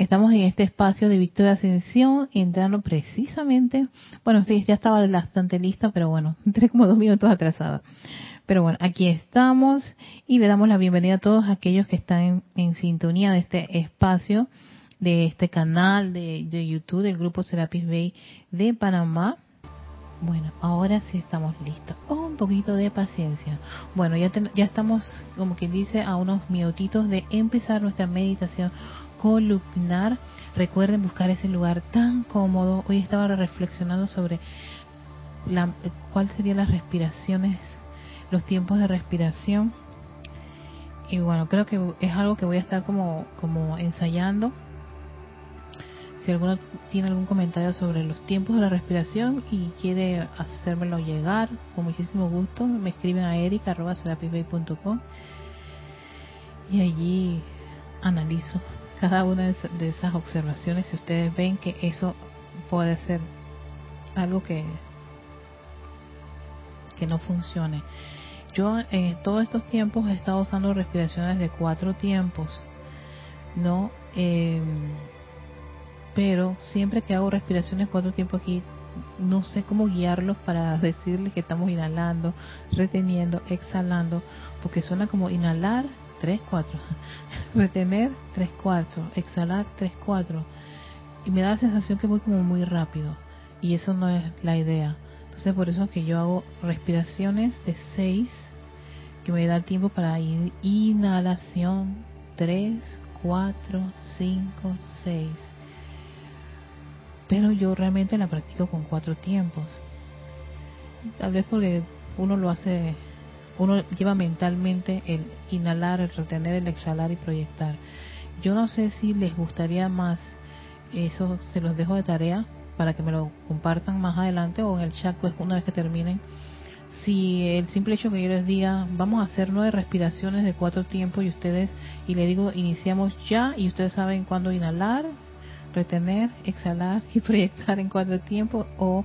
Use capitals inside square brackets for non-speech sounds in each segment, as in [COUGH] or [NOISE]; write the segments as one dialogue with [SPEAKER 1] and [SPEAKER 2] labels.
[SPEAKER 1] Estamos en este espacio de Victoria Ascensión, entrando precisamente, bueno, sí, ya estaba bastante lista, pero bueno, [LAUGHS] entré como dos minutos atrasada. Pero bueno, aquí estamos y le damos la bienvenida a todos aquellos que están en, sintonía de este espacio, de este canal de, YouTube del grupo Serapis Bay de Panamá. Bueno, ahora sí estamos listos. Oh, un poquito de paciencia. Bueno, ya, ya estamos, como quien dice, a unos minutitos de empezar nuestra meditación columnar. Recuerden buscar ese lugar tan cómodo. Hoy estaba reflexionando sobre la, cuál serían las respiraciones, los tiempos de respiración. Y bueno, creo que es algo que voy a estar como, como ensayando. Si alguno tiene algún comentario sobre los tiempos de la respiración y quiere hacérmelo llegar, con muchísimo gusto, me escriben a erica.com y allí analizo cada una de esas observaciones si ustedes ven que eso puede ser algo que que no funcione. Yo en todos estos tiempos he estado usando respiraciones de cuatro tiempos, ¿no? Em, pero siempre que hago respiraciones cuatro tiempos aquí, no sé cómo guiarlos para [LAUGHS] decirles que estamos inhalando, reteniendo, exhalando, porque suena como inhalar, 3, 4. [LAUGHS] Retener 3, 4. Exhalar 3, 4. Y me da la sensación que voy como muy rápido. Y eso no es la idea. Entonces por eso es que yo hago respiraciones de 6, que me da tiempo para inhalación 3, 4, 5, 6. Pero yo realmente la practico con cuatro tiempos. Tal vez porque uno lo hace uno lleva mentalmente el inhalar, el retener, el exhalar y proyectar. Yo no sé si les gustaría más, eso se los dejo de tarea para que me lo compartan más adelante o en el chat pues una vez que terminen. Si el simple hecho que yo les diga, vamos a hacer nueve respiraciones de cuatro tiempos y ustedes, y le digo, iniciamos ya y ustedes saben cuándo inhalar, retener, exhalar y [LAUGHS] proyectar en cuatro tiempos o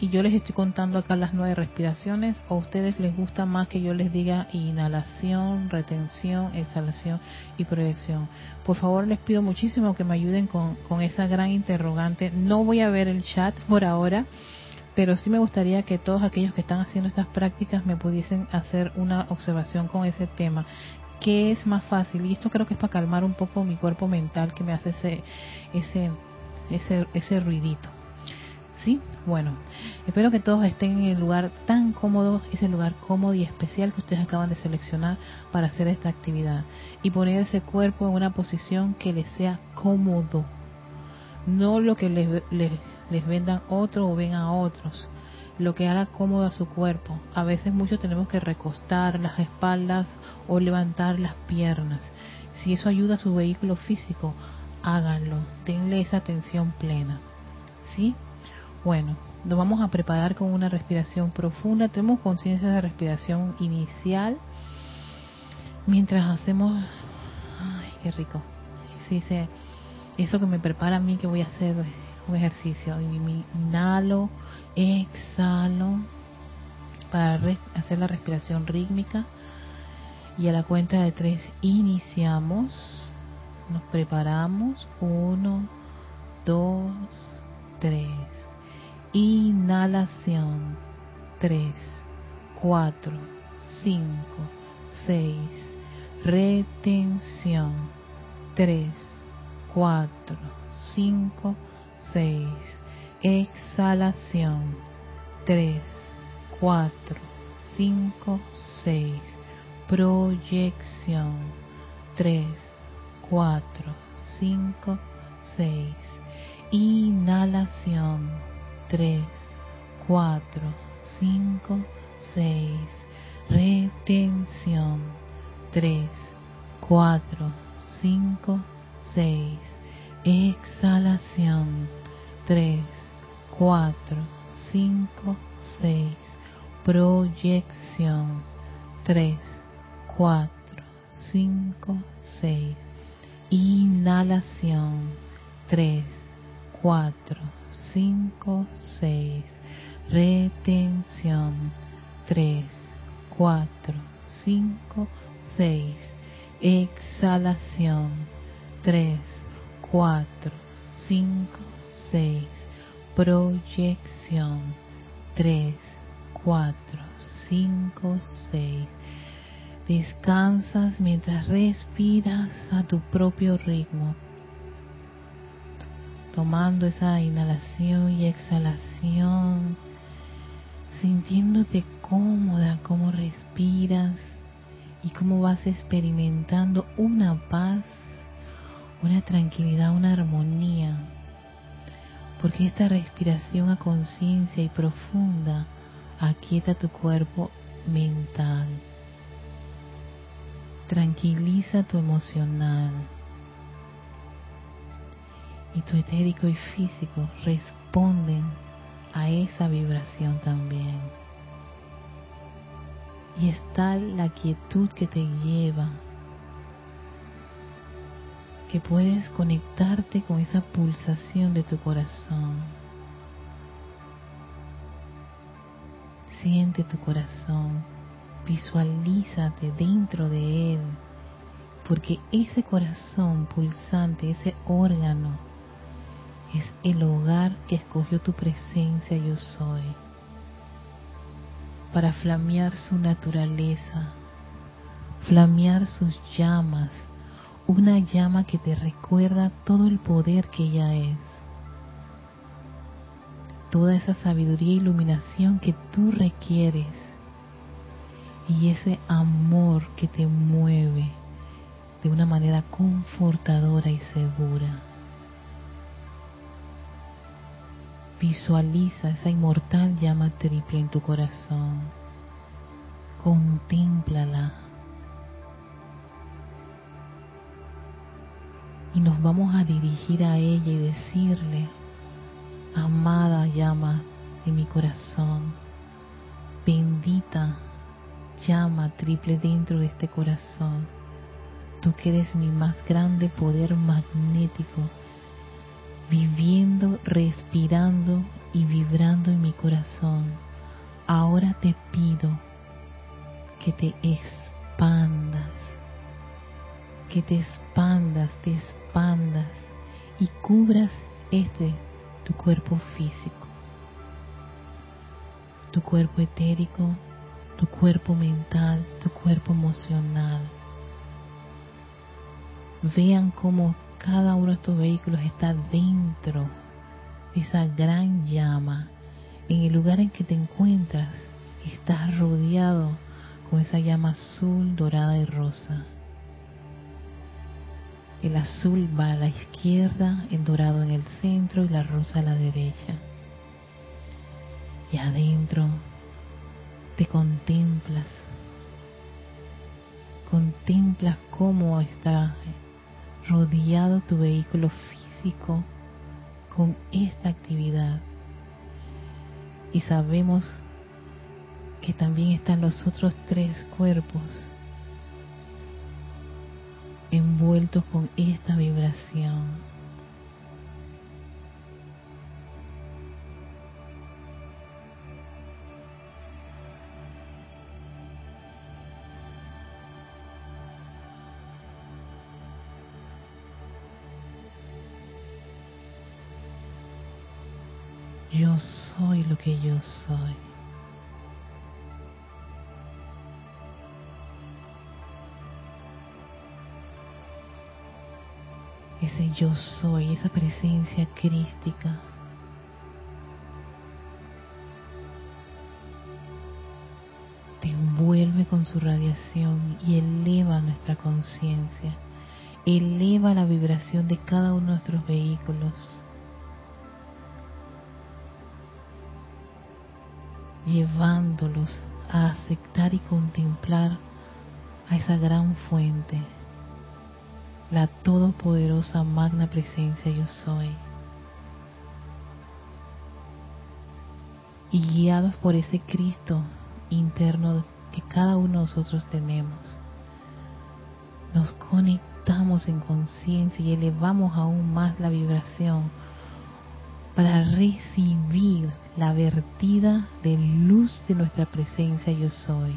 [SPEAKER 1] y yo les estoy contando acá las nueve respiraciones, o a ustedes les gusta más que yo les diga inhalación, retención, exhalación y proyección. Por favor, les pido muchísimo que me ayuden con, con esa gran interrogante. No voy a ver el chat por ahora, pero sí me gustaría que todos aquellos que están haciendo estas prácticas me pudiesen hacer una observación con ese tema. ¿Qué es más fácil? Y esto creo que es para calmar un poco mi cuerpo mental que me hace ese, ese, ese, ese ruidito. ¿Sí? Bueno, espero que todos estén en el lugar tan cómodo, ese lugar cómodo y especial que ustedes acaban de seleccionar para hacer esta actividad. Y poner ese cuerpo en una posición que les sea cómodo. No lo que les, les, vendan otros o ven a otros. Lo que haga cómodo a su cuerpo. A veces muchos tenemos que recostar las espaldas o levantar las piernas. Si eso ayuda a su vehículo físico, háganlo. Denle esa atención plena. ¿Sí? Bueno, nos vamos a preparar con una respiración profunda. Tenemos conciencia de respiración inicial. Mientras hacemos... ¡Ay, qué rico! Sí, sí, eso que me prepara a mí que voy a hacer un ejercicio. Inhalo, exhalo para hacer la respiración rítmica. Y a la cuenta de tres iniciamos. Nos preparamos. Uno, dos, tres. Inhalación 3, 4, 5, 6. Retención 3, 4, 5, 6. Exhalación 3, 4, 5, 6. Proyección 3, 4, 5, 6. Inhalación 3, 4, 5, 6. Retención. 3, 4, 5, 6. Exhalación. 3, 4, 5, 6. Proyección. 3, 4, 5, 6. Inhalación. 3, 4, 5, 6. Retención. 3, 4, 5, 6. Exhalación. 3, 4, 5, 6. Proyección 3, 4, 5, 6. Descansas mientras respiras a tu propio ritmo, tomando esa inhalación y exhalación, sintiéndote cómoda, cómo respiras y cómo vas experimentando una paz, una tranquilidad, una armonía. Porque esta respiración a conciencia y profunda aquieta tu cuerpo mental, tranquiliza tu emocional y tu etérico y físico responden a esa vibración también. Y está la quietud que te lleva, que puedes conectarte con esa pulsación de tu corazón. Siente tu corazón, visualízate dentro de él, porque ese corazón pulsante, ese órgano, es el hogar que escogió tu presencia yo soy, para flamear su naturaleza, flamear sus llamas, una llama que te recuerda todo el poder que ella es, toda esa sabiduría e iluminación que tú requieres y ese amor que te mueve de una manera confortadora y segura. Visualiza esa inmortal llama triple en tu corazón. Contémplala. Y nos vamos a dirigir a ella y decirle, amada llama de mi corazón, bendita llama triple dentro de este corazón, tú que eres mi más grande poder magnético, viviendo, respirando y vibrando en mi corazón, ahora te pido que te expandas, que te expandas, te expandas y cubras este, tu cuerpo físico, tu cuerpo etérico, tu cuerpo mental, tu cuerpo emocional. Vean cómo cada uno de estos vehículos está dentro de esa gran llama. En el lugar en que te encuentras, estás rodeado con esa llama azul, dorada y rosa. El azul va a la izquierda, el dorado en el centro y la rosa a la derecha. Y adentro te contemplas. Contemplas cómo está rodeado tu vehículo físico con esta actividad. Y sabemos que también están los otros tres cuerpos envueltos con esta vibración. Yo soy lo que yo soy. Ese yo soy, esa presencia crística. Te envuelve con su radiación y eleva nuestra conciencia, eleva la vibración de cada uno de nuestros vehículos. Llevándolos a aceptar y contemplar a esa gran fuente, la todopoderosa magna presencia yo soy. Y guiados por ese Cristo interno que cada uno de nosotros tenemos, nos conectamos en conciencia y elevamos aún más la vibración para recibir la vertida de luz de nuestra presencia yo soy,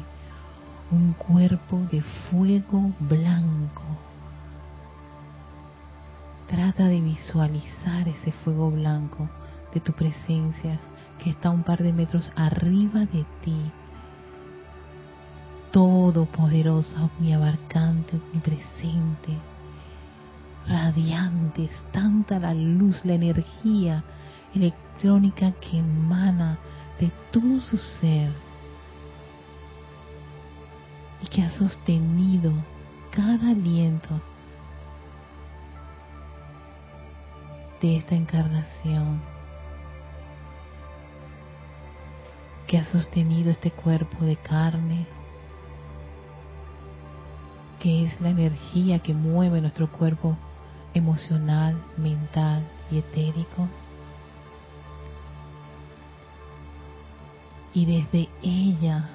[SPEAKER 1] un cuerpo de fuego blanco, Trata de visualizar ese fuego blanco de tu presencia que está un par de metros arriba de ti. Todopoderosa, omniabarcante, omnipresente, radiante, es tanta la luz, la energía electrónica que emana de todo su ser y que ha sostenido cada aliento de esta encarnación, que ha sostenido este cuerpo de carne, que es la energía que mueve nuestro cuerpo emocional, mental y etérico. Y desde ella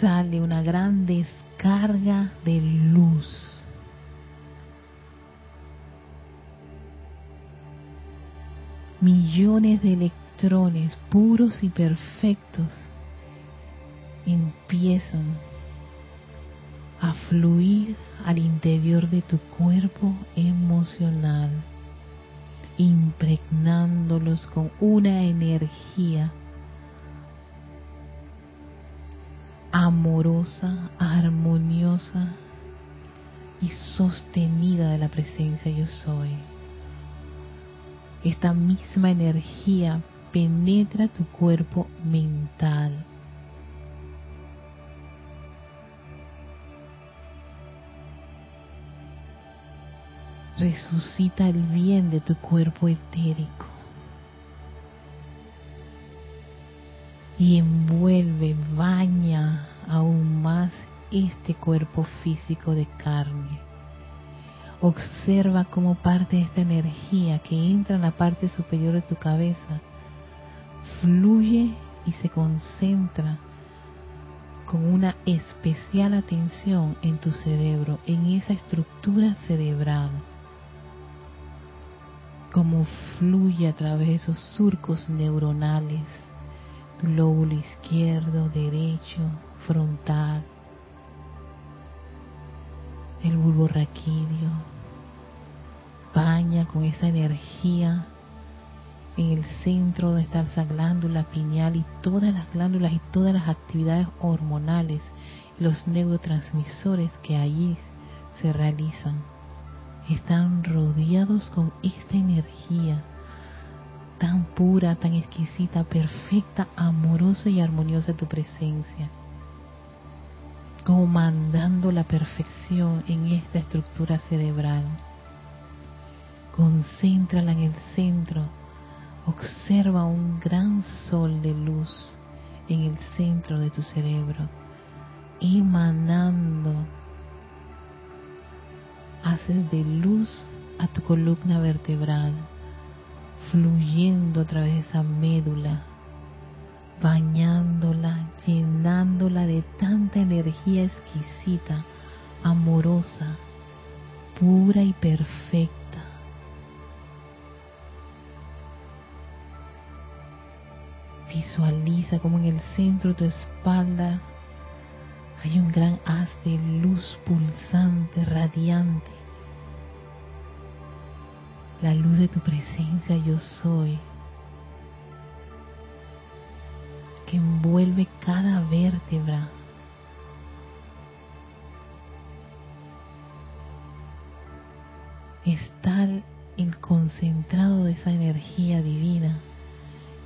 [SPEAKER 1] sale una gran descarga de luz. Millones de electrones puros y perfectos empiezan a fluir al interior de tu cuerpo emocional, impregnándolos con una energía amorosa, armoniosa y sostenida de la presencia yo soy. Esta misma energía penetra tu cuerpo mental. Resucita el bien de tu cuerpo etérico. y envuelve, baña aún más este cuerpo físico de carne. Observa cómo parte de esta energía que entra en la parte superior de tu cabeza fluye y se concentra con una especial atención en tu cerebro, en esa estructura cerebral. Cómo fluye a través de esos surcos neuronales lóbulo izquierdo, derecho, frontal, el bulbo raquídeo. Baña con esa energía en el centro donde está esa glándula pineal y todas las glándulas y todas las actividades hormonales los neurotransmisores que allí se realizan. Están rodeados con esta energía tan pura, tan exquisita, perfecta, amorosa y armoniosa tu presencia, comandando la perfección en esta estructura cerebral. Concéntrala en el centro, observa un gran sol de luz en el centro de tu cerebro, emanando, haces de luz a tu columna vertebral fluyendo a través de esa médula, bañándola, llenándola de tanta energía exquisita, amorosa, pura y perfecta. Visualiza como en el centro de tu espalda hay un gran haz de luz pulsante, radiante, la luz de tu presencia yo soy, que envuelve cada vértebra. Es tal el concentrado de esa energía divina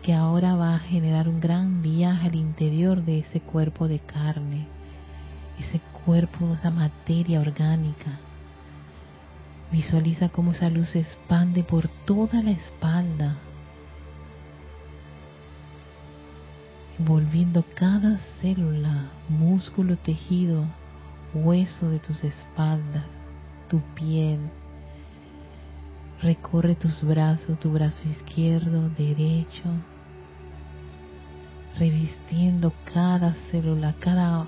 [SPEAKER 1] que ahora va a generar un gran viaje al interior de ese cuerpo de carne, ese cuerpo, esa materia orgánica Visualiza cómo esa luz se expande por toda la espalda, envolviendo cada célula, músculo, tejido, hueso de tus espaldas, tu piel. Recorre tus brazos, tu brazo izquierdo, derecho, revistiendo cada célula, cada,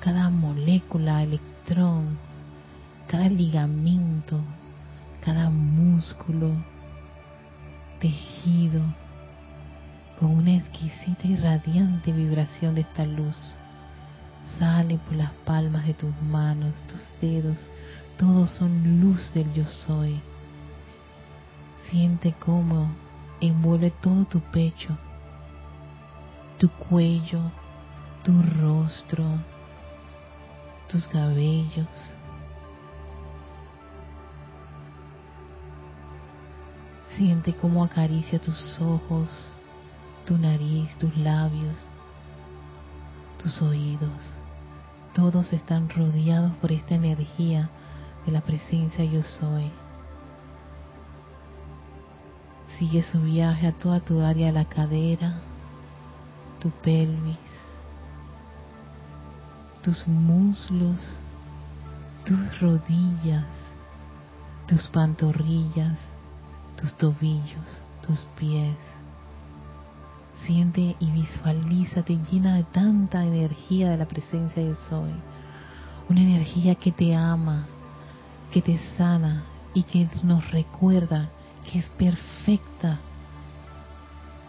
[SPEAKER 1] cada molécula, electrón, cada ligamento, cada músculo, tejido, con una exquisita y radiante vibración de esta luz, sale por las palmas de tus manos, tus dedos, todos son luz del yo soy. Siente cómo envuelve todo tu pecho, tu cuello, tu rostro, tus cabellos. Siente cómo acaricia tus ojos, tu nariz, tus labios, tus oídos. Todos están rodeados por esta energía de la presencia yo soy. Sigue su viaje a toda tu área la cadera, tu pelvis, tus muslos, tus rodillas, tus pantorrillas, tus tobillos, tus pies. Siente y visualízate llena de tanta energía de la presencia yo soy. Una energía que te ama, que te sana y que nos recuerda que es perfecta.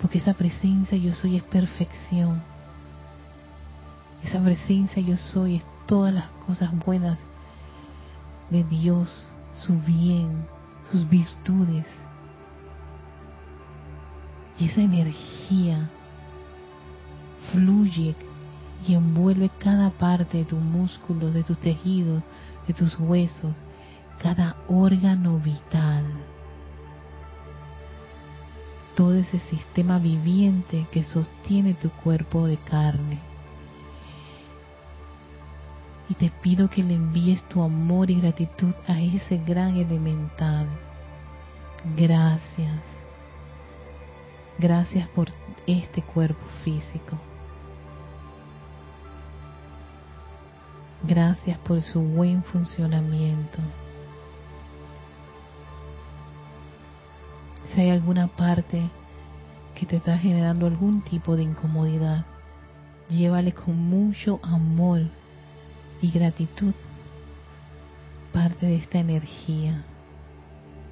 [SPEAKER 1] Porque esa presencia yo soy es perfección. Esa presencia yo soy es todas las cosas buenas de Dios, su bien, sus virtudes. Y esa energía fluye y envuelve cada parte de tus músculos, de tus tejidos, de tus huesos, cada órgano vital, todo ese sistema viviente que sostiene tu cuerpo de carne. Y te pido que le envíes tu amor y gratitud a ese gran elemental. Gracias. Gracias por este cuerpo físico. Gracias por su buen funcionamiento. Si hay alguna parte que te está generando algún tipo de incomodidad, llévale con mucho amor y gratitud parte de esta energía.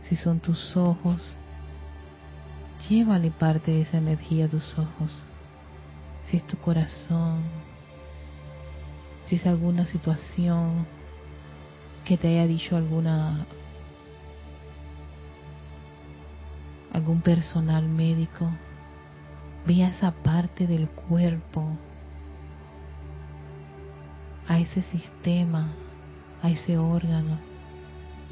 [SPEAKER 1] Si son tus ojos, llévale parte de esa energía a tus ojos. Si es tu corazón, si es alguna situación que te haya dicho alguna algún personal médico, ve a esa parte del cuerpo, a ese sistema, a ese órgano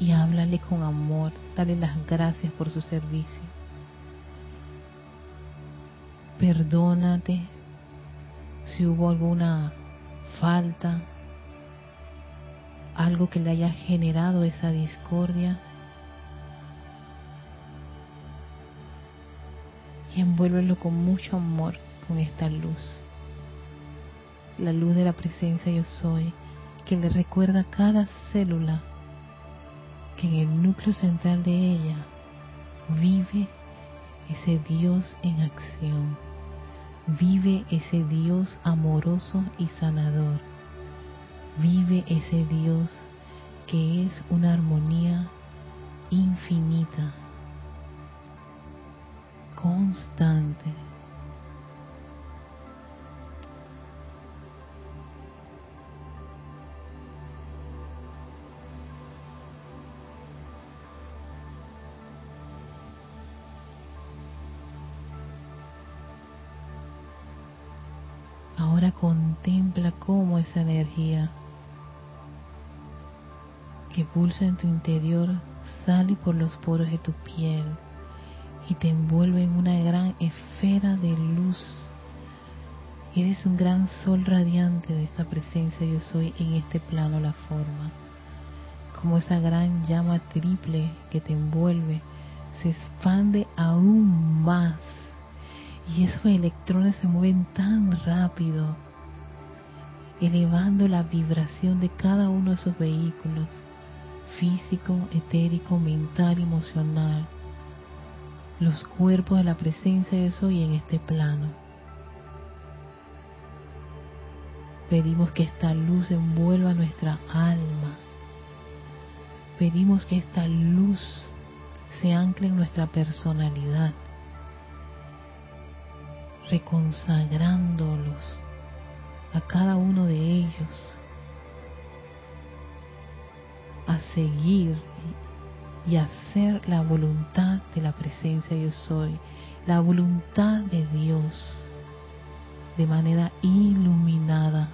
[SPEAKER 1] y háblale con amor, dale las gracias por su servicio. Perdónate si hubo alguna falta, algo que le haya generado esa discordia y envuélvelo con mucho amor con esta luz. La luz de la presencia yo soy, que le recuerda a cada célula que en el núcleo central de ella vive ese Dios en acción, vive ese Dios amoroso y sanador, vive ese Dios que es una armonía infinita constante. Contempla cómo esa energía que pulsa en tu interior sale por los poros de tu piel y te envuelve en una gran esfera de luz. Eres un gran sol radiante de esta presencia yo soy en este plano la forma. Como esa gran llama triple que te envuelve se expande aún más y esos electrones se mueven tan rápido, elevando la vibración de cada uno de esos vehículos, físico, etérico, mental, emocional los cuerpos de la presencia de Soy en este plano. Pedimos que esta luz envuelva nuestra alma. Pedimos que esta luz se ancle en nuestra personalidad, reconsagrándolos a cada uno de ellos a seguir y hacer la voluntad de la presencia yo soy, la voluntad de Dios de manera iluminada,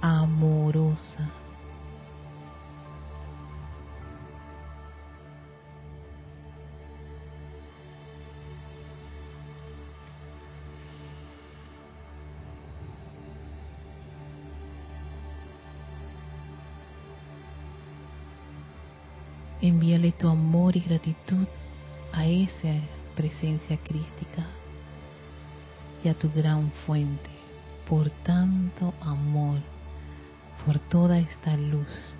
[SPEAKER 1] amorosa. Tu amor y gratitud a esa presencia crística y a tu gran fuente por tanto amor, por toda esta luz.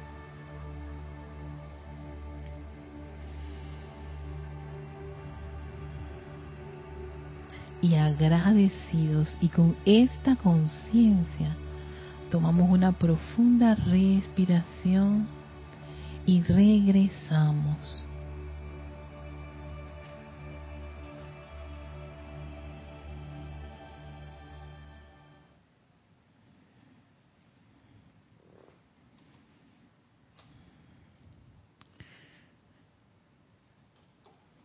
[SPEAKER 1] Y agradecidos y con esta conciencia tomamos una profunda respiración y regresamos.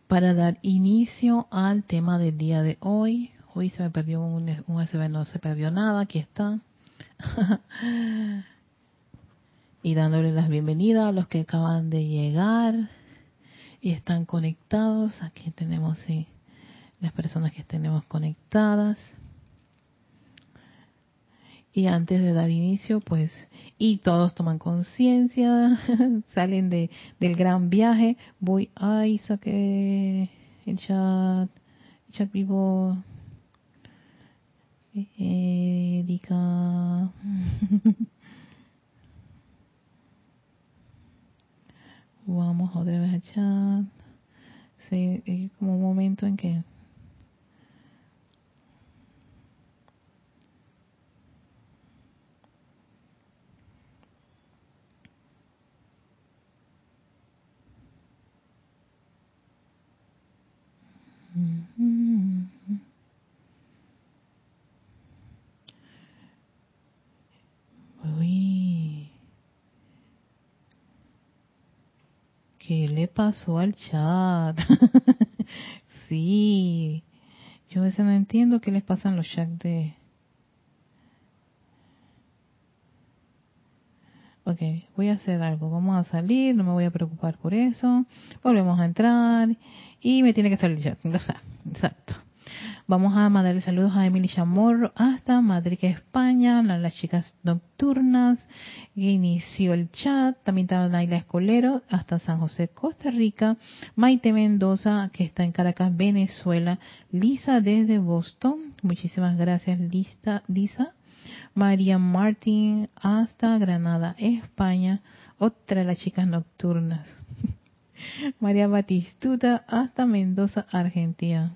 [SPEAKER 1] Para dar inicio al tema del día de hoy, hoy se me perdió un, un no se perdió nada, aquí está. [LAUGHS] y dándole las bienvenidas a los que acaban de llegar y están conectados. Aquí tenemos las personas que tenemos conectadas. Y antes de dar inicio, pues, y todos toman conciencia, [LAUGHS] salen de, del gran viaje. Voy, ay, saqué el chat, el chat vivo. Erika. [LAUGHS] Vamos otra vez a chat. Sí, es como un momento en que ¿Qué le pasó al chat? [LAUGHS] sí, yo a veces no entiendo qué les pasan los chats de... Ok, voy a hacer algo, vamos a salir, no me voy a preocupar por eso, volvemos a entrar y me tiene que salir el chat, o sea, exacto. Vamos a mandarle saludos a Emily Chamorro hasta Madrid, España, las chicas nocturnas, que inició el chat. También está Naila Escolero hasta San José, Costa Rica. Maite Mendoza, que está en Caracas, Venezuela. Lisa desde Boston. Muchísimas gracias, Lisa. Lisa. María Martín hasta Granada, España. Otra de las chicas nocturnas. [LAUGHS] María Batistuta hasta Mendoza, Argentina.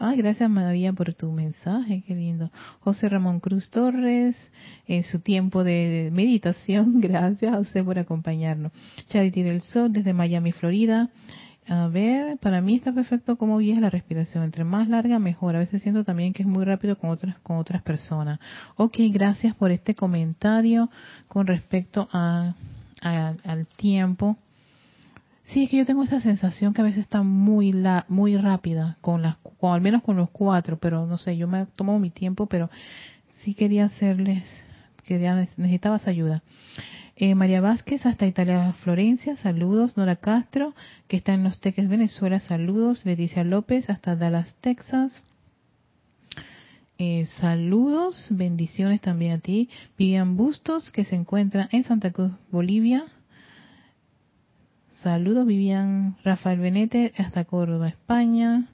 [SPEAKER 1] Ay, gracias María por tu mensaje, qué lindo. José Ramón Cruz Torres, en su tiempo de meditación, [LAUGHS] gracias José por acompañarnos. Charity del Sol desde Miami, Florida. A ver, para mí está perfecto como es la respiración. Entre más larga, mejor. A veces siento también que es muy rápido con otras, con otras personas. Ok, gracias por este comentario con respecto a, al tiempo Sí, es que yo tengo esa sensación que a veces está muy la, muy rápida con las, con, al menos con los cuatro, pero no sé, yo me tomo mi tiempo, pero sí quería hacerles, quería necesitabas ayuda. Eh, María Vázquez hasta Italia, Florencia, saludos. Nora Castro, que está en Los Teques, Venezuela, saludos. Leticia López hasta Dallas, Texas. Eh, saludos, bendiciones también a ti. Vivian Bustos, que se encuentra en Santa Cruz, Bolivia. Saludos, Vivian Rafael Benete, hasta Córdoba, España.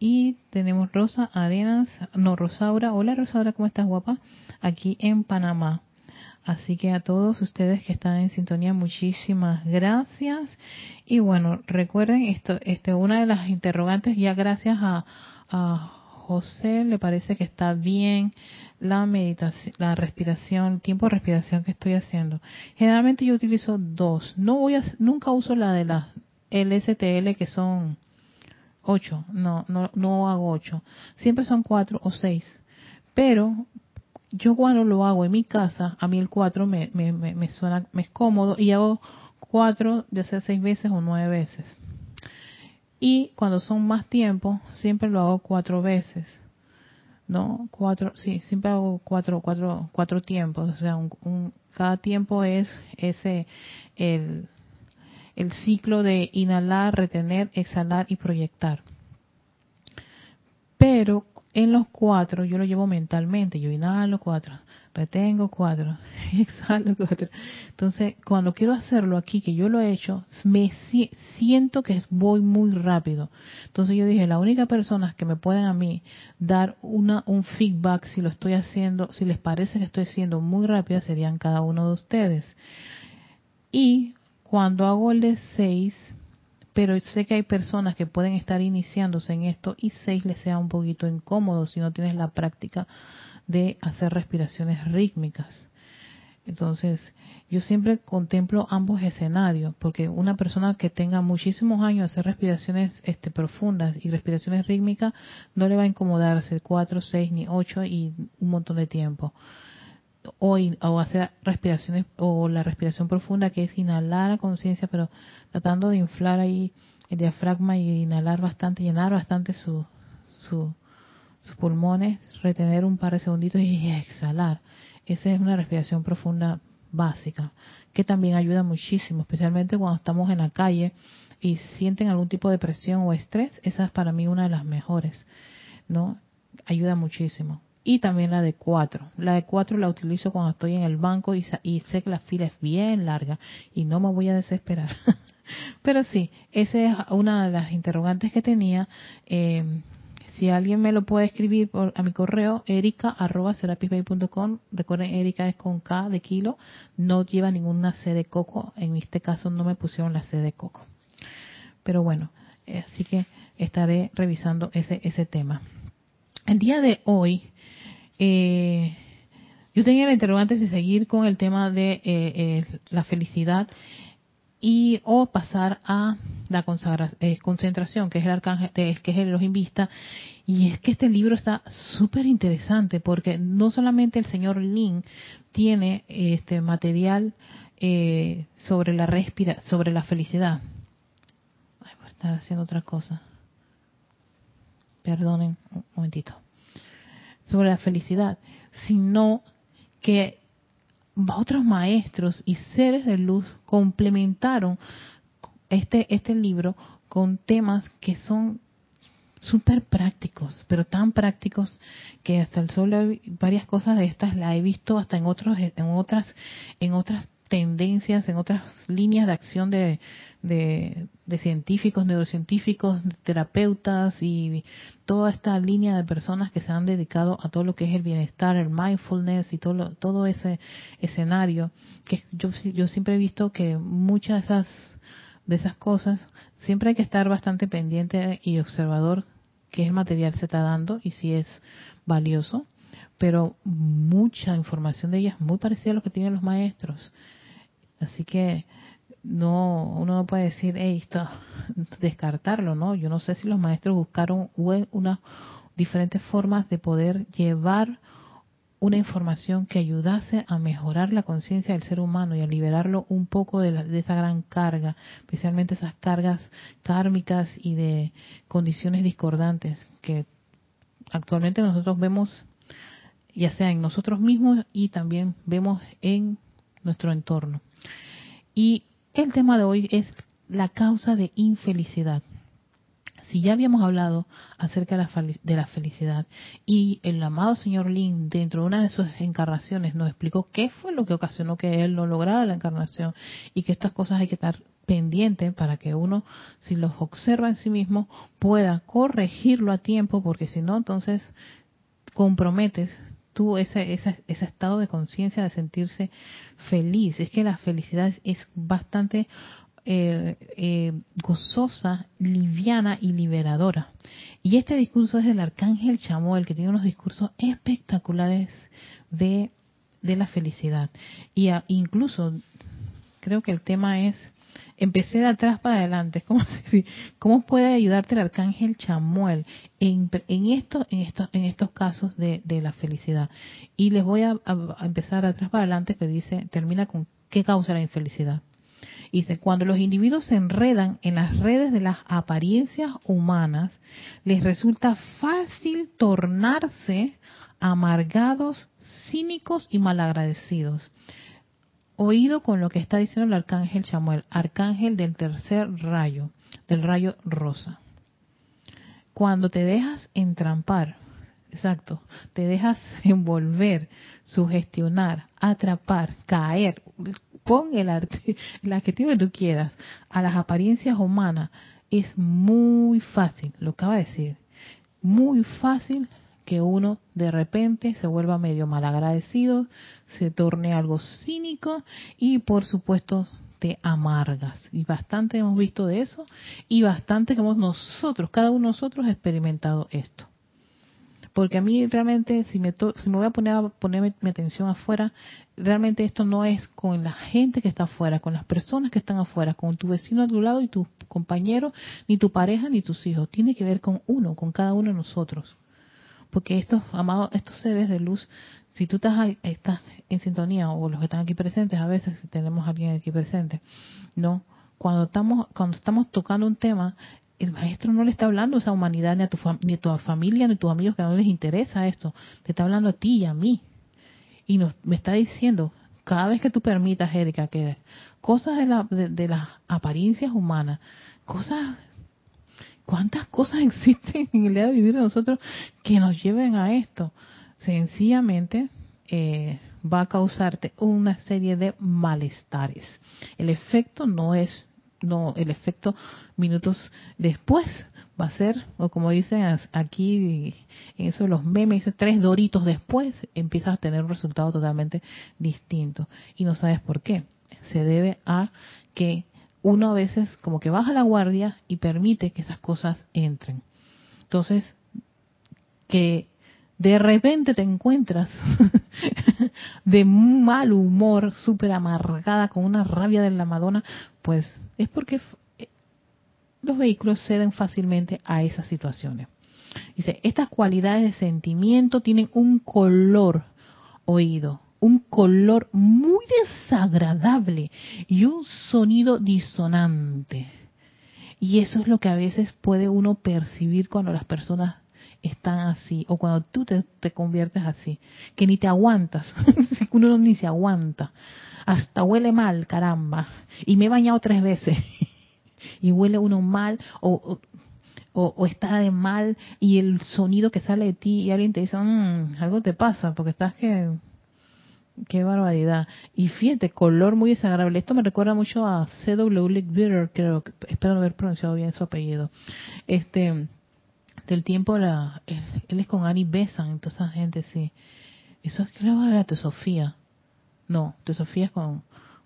[SPEAKER 1] Y tenemos Rosa Arenas, no, Rosaura. Hola Rosaura, ¿cómo estás, guapa? Aquí en Panamá. Así que a todos ustedes que están en sintonía, muchísimas gracias. Y bueno, recuerden esto, este, una de las interrogantes, ya gracias a, a José le parece que está bien la meditación, la respiración, el tiempo de respiración que estoy haciendo. Generalmente yo utilizo dos. No voy a, nunca uso la de las LSTL que son Ocho, no, no, no hago ocho. Siempre son cuatro o seis. Pero yo cuando lo hago en mi casa, a mí el cuatro me, me, me, suena, me es cómodo y hago cuatro, ya sea seis veces o nueve veces. Y cuando son más tiempo, siempre lo hago cuatro veces. ¿No? Cuatro, sí, siempre hago cuatro, cuatro, cuatro tiempos. O sea, un, cada tiempo es ese, el, el ciclo de inhalar, retener, exhalar y proyectar. Pero en los cuatro yo lo llevo mentalmente, yo inhalo cuatro, retengo cuatro, [LAUGHS] exhalo cuatro. Entonces, cuando quiero hacerlo aquí, que yo lo he hecho, me siento que voy muy rápido. Entonces yo dije, la única persona que me pueden a mí dar una un feedback si lo estoy haciendo, si les parece que estoy siendo muy rápida, serían cada uno de ustedes. Y cuando hago el de seis, pero sé que hay personas que pueden estar iniciándose en esto y seis les sea un poquito incómodo si no tienes la práctica de hacer respiraciones rítmicas. Entonces, yo siempre contemplo ambos escenarios, porque una persona que tenga muchísimos años hacer respiraciones este, profundas y respiraciones rítmicas no le va a incomodarse cuatro, seis ni ocho y un montón de tiempo. O, hacer respiraciones o la respiración profunda que es inhalar a conciencia, pero tratando de inflar ahí el diafragma y inhalar bastante, llenar bastante su, su, sus pulmones, retener un par de segunditos y exhalar. Esa es una respiración profunda básica, que también ayuda muchísimo, especialmente cuando estamos en la calle y sienten algún tipo de presión o estrés. Esa es para mí una de las mejores, ¿no? Ayuda muchísimo. Y también la de cuatro. La de cuatro la utilizo cuando estoy en el banco y, sé que la fila es bien larga y no me voy a desesperar. [LAUGHS] Pero sí, esa es una de las interrogantes que tenía. Eh, si alguien me lo puede escribir por, a mi correo, erica.com. Recuerden, Erika es con K de kilo, no lleva ninguna C de coco. En este caso no me pusieron la C de coco. Pero bueno, eh, así que estaré revisando ese, ese tema. El día de hoy, eh, yo tenía la interrogante de seguir con el tema de eh, la felicidad y o pasar a la eh, concentración que es el arcángel que es el Elohim Vista. Y es que este libro está súper interesante porque no solamente el señor Lin tiene este material eh, sobre la respira sobre la felicidad. Ay, a estar haciendo otra cosa. Perdonen un momentito sobre la felicidad sino que otros maestros y seres de luz complementaron este, este libro con temas que son súper prácticos, pero tan prácticos que hasta el sol varias cosas de estas las he visto hasta en otros en otras en otras tendencias, en otras líneas de acción de, de, científicos, neurocientíficos, terapeutas y toda esta línea de personas que se han dedicado a todo lo que es el bienestar, el mindfulness y todo, todo ese escenario, que yo, yo siempre he visto que muchas de esas, de esas cosas, siempre hay que estar bastante pendiente y observador qué el material se está dando y si es valioso, pero mucha información de ellas es muy parecida a lo que tienen los maestros. Así que no uno no puede decir, esto, [LAUGHS] descartarlo, ¿no? Yo no sé si los maestros buscaron unas diferentes formas de poder llevar una información que ayudase a mejorar la conciencia del ser humano y a liberarlo un poco de, de, esa gran carga, especialmente esas cargas kármicas y de condiciones discordantes que actualmente nosotros vemos, ya sea en nosotros mismos y también vemos en nuestro entorno. Y el tema de hoy es la causa de infelicidad. Si ya habíamos hablado acerca de la felicidad y el amado señor Lin dentro de una de sus encarnaciones nos explicó qué fue lo que ocasionó que él no lograra la encarnación y que estas cosas hay que estar pendientes para que uno, si los observa en sí mismo, pueda corregirlo a tiempo porque si no, entonces comprometes tú ese, ese, ese estado de conciencia de sentirse feliz. Es que la felicidad es bastante eh, eh, gozosa, liviana y liberadora. Y este discurso es del arcángel Chamuel, que tiene unos discursos espectaculares de, de la felicidad. Y incluso creo que el tema es empecé de atrás para adelante. [LAUGHS] ¿Cómo, puede ayudarte el arcángel Chamuel en, en, esto, en, estos, en estos casos de, la felicidad? Y les voy a, empezar de atrás para adelante que dice, termina con qué causa la infelicidad. Dice, cuando los individuos se enredan en las redes de las apariencias humanas, les resulta fácil tornarse amargados, cínicos y malagradecidos oído con lo que está diciendo el arcángel Chamuel, arcángel del tercer rayo, del rayo rosa. Cuando te dejas entrampar, exacto, te dejas [LAUGHS] envolver, sugestionar, atrapar, caer, pon el, arte, [LAUGHS] el adjetivo que tú quieras, a las apariencias humanas, es muy fácil, lo acaba de decir, muy fácil que uno de repente se vuelva medio malagradecido, se torne algo cínico y por supuesto te amargas. Y bastante hemos visto de eso y bastante hemos nosotros, cada uno de nosotros experimentado esto. Porque a mí realmente, si me, si me voy a poner a poner mi atención afuera, realmente esto no es con la gente que está afuera, con las personas que están afuera, con tu vecino a tu lado y tu compañero, ni tu pareja, ni tus hijos. Tiene que ver con uno, con cada uno de nosotros porque estos amados, estos seres de luz, si tú estás, estás en sintonía o los que están aquí presentes, a veces si tenemos a alguien aquí presente, no, cuando estamos cuando estamos tocando un tema, el maestro no le está hablando a esa humanidad ni a tu ni a tu familia ni a tus amigos que no les interesa esto, te está hablando a ti y a mí. Y nos, me está diciendo cada vez que tú permitas, Erika, que cosas de, la, de las apariencias humanas, cosas ¿Cuántas cosas [LAUGHS] existen en el día de vivir de nosotros que nos lleven a esto? Sencillamente eh, va a causarte una serie de malestares. El efecto no es, no, el efecto minutos después va a ser, o como dicen aquí en eso los memes, tres doritos después, empiezas a tener un resultado totalmente distinto. Y no sabes por qué. Se debe a que uno a veces como que baja la guardia y permite que esas cosas entren. Entonces, que de repente te encuentras [LAUGHS] de mal humor, súper amargada, con una rabia de la Madonna, pues es porque eh, los vehículos ceden fácilmente a esas situaciones. Dice, estas cualidades de sentimiento tienen un color oído, un color muy desagradable y un sonido disonante. Y eso es lo que a veces puede uno percibir cuando las personas están así o cuando tú te, conviertes así, que ni te aguantas, [LAUGHS] uno ni se aguanta, hasta huele mal, caramba, y me he bañado tres veces. [LAUGHS] Y huele uno mal o, o, está de mal y el sonido que sale de ti y alguien te dice, mmm, algo te pasa porque estás que Qué barbaridad. Y fíjate, color muy desagradable. Esto me recuerda mucho a C.W. Lickbitter, creo que, espero haber pronunciado bien su apellido. Este, del tiempo, la, él, es con Annie Besant, toda esa gente, sí. Eso es, creo que la Teosofía. No, Teosofía es con